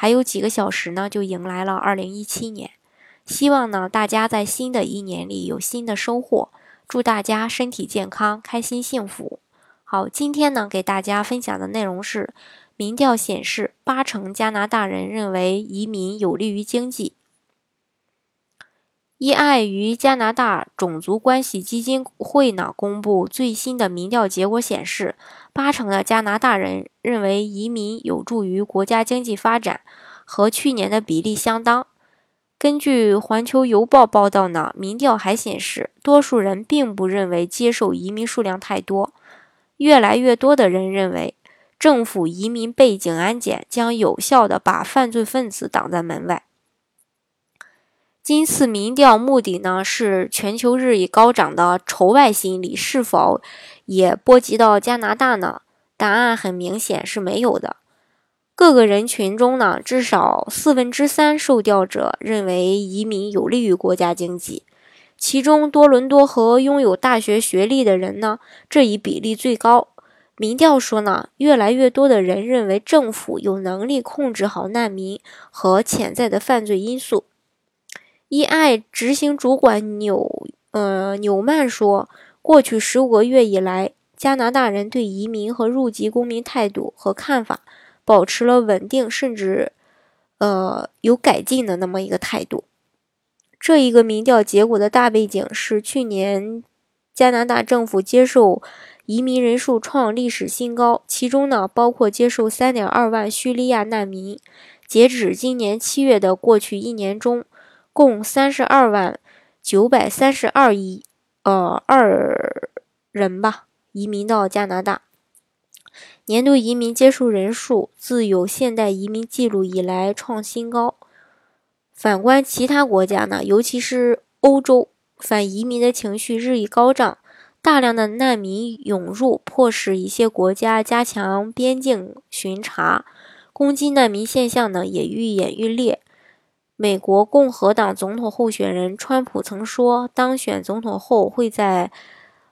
还有几个小时呢，就迎来了二零一七年。希望呢，大家在新的一年里有新的收获。祝大家身体健康，开心幸福。好，今天呢，给大家分享的内容是：民调显示，八成加拿大人认为移民有利于经济。一爱于加拿大种族关系基金会呢公布最新的民调结果显示，八成的加拿大人认为移民有助于国家经济发展，和去年的比例相当。根据《环球邮报》报道呢，民调还显示，多数人并不认为接受移民数量太多，越来越多的人认为政府移民背景安检将有效地把犯罪分子挡在门外。今次民调目的呢，是全球日益高涨的仇外心理是否也波及到加拿大呢？答案很明显是没有的。各个人群中呢，至少四分之三受调者认为移民有利于国家经济，其中多伦多和拥有大学学历的人呢，这一比例最高。民调说呢，越来越多的人认为政府有能力控制好难民和潜在的犯罪因素。伊爱执行主管纽呃纽曼说：“过去十五个月以来，加拿大人对移民和入籍公民态度和看法保持了稳定，甚至呃有改进的那么一个态度。”这一个民调结果的大背景是，去年加拿大政府接受移民人数创历史新高，其中呢包括接受三点二万叙利亚难民。截止今年七月的过去一年中。共三十二万九百三十二亿，呃，二人吧移民到加拿大。年度移民接受人数自有现代移民记录以来创新高。反观其他国家呢，尤其是欧洲，反移民的情绪日益高涨，大量的难民涌入，迫使一些国家加强边境巡查，攻击难民现象呢也愈演愈烈。美国共和党总统候选人川普曾说，当选总统后会在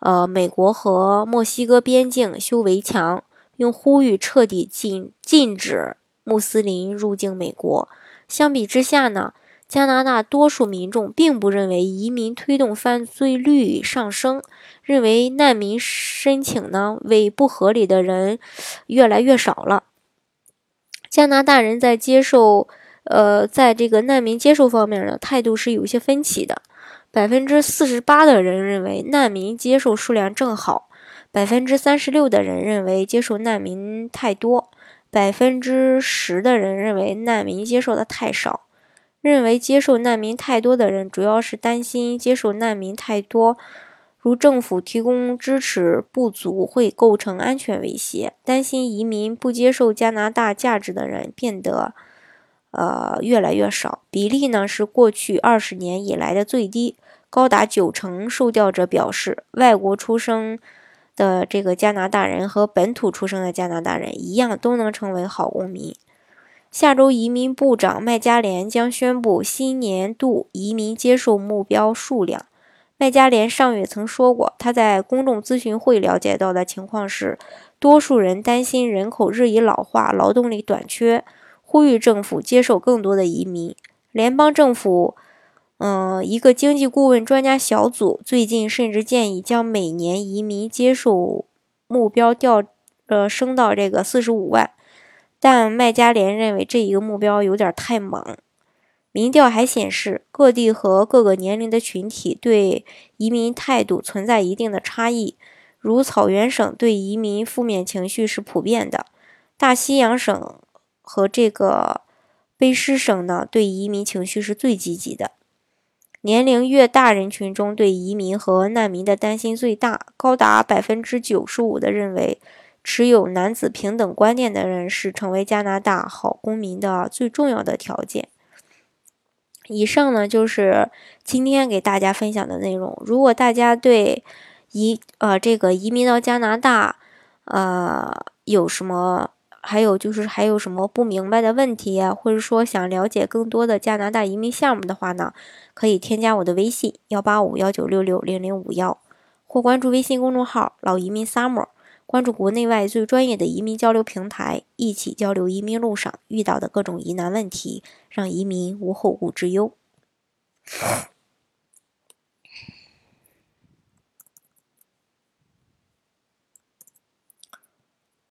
呃美国和墨西哥边境修围墙，并呼吁彻底禁禁止穆斯林入境美国。相比之下呢，加拿大多数民众并不认为移民推动犯罪率上升，认为难民申请呢为不合理的人越来越少了。加拿大人在接受。呃，在这个难民接受方面呢，态度是有些分歧的。百分之四十八的人认为难民接受数量正好，百分之三十六的人认为接受难民太多，百分之十的人认为难民接受的太少。认为接受难民太多的人，主要是担心接受难民太多，如政府提供支持不足会构成安全威胁，担心移民不接受加拿大价值的人变得。呃，越来越少，比例呢是过去二十年以来的最低，高达九成受调者表示，外国出生的这个加拿大人和本土出生的加拿大人一样，都能成为好公民。下周，移民部长麦加连将宣布新年度移民接受目标数量。麦加连上月曾说过，他在公众咨询会了解到的情况是，多数人担心人口日益老化，劳动力短缺。呼吁政府接受更多的移民。联邦政府，嗯，一个经济顾问专家小组最近甚至建议将每年移民接受目标调，呃，升到这个四十五万。但麦加连认为这一个目标有点太猛。民调还显示，各地和各个年龄的群体对移民态度存在一定的差异。如草原省对移民负面情绪是普遍的，大西洋省。和这个卑诗省呢，对移民情绪是最积极的。年龄越大人群中，对移民和难民的担心最大，高达百分之九十五的认为持有男子平等观念的人是成为加拿大好公民的最重要的条件。以上呢就是今天给大家分享的内容。如果大家对移呃这个移民到加拿大，呃有什么，还有就是还有什么不明白的问题，或者说想了解更多的加拿大移民项目的话呢，可以添加我的微信幺八五幺九六六零零五幺，或关注微信公众号老移民 summer。关注国内外最专业的移民交流平台，一起交流移民路上遇到的各种疑难问题，让移民无后顾之忧。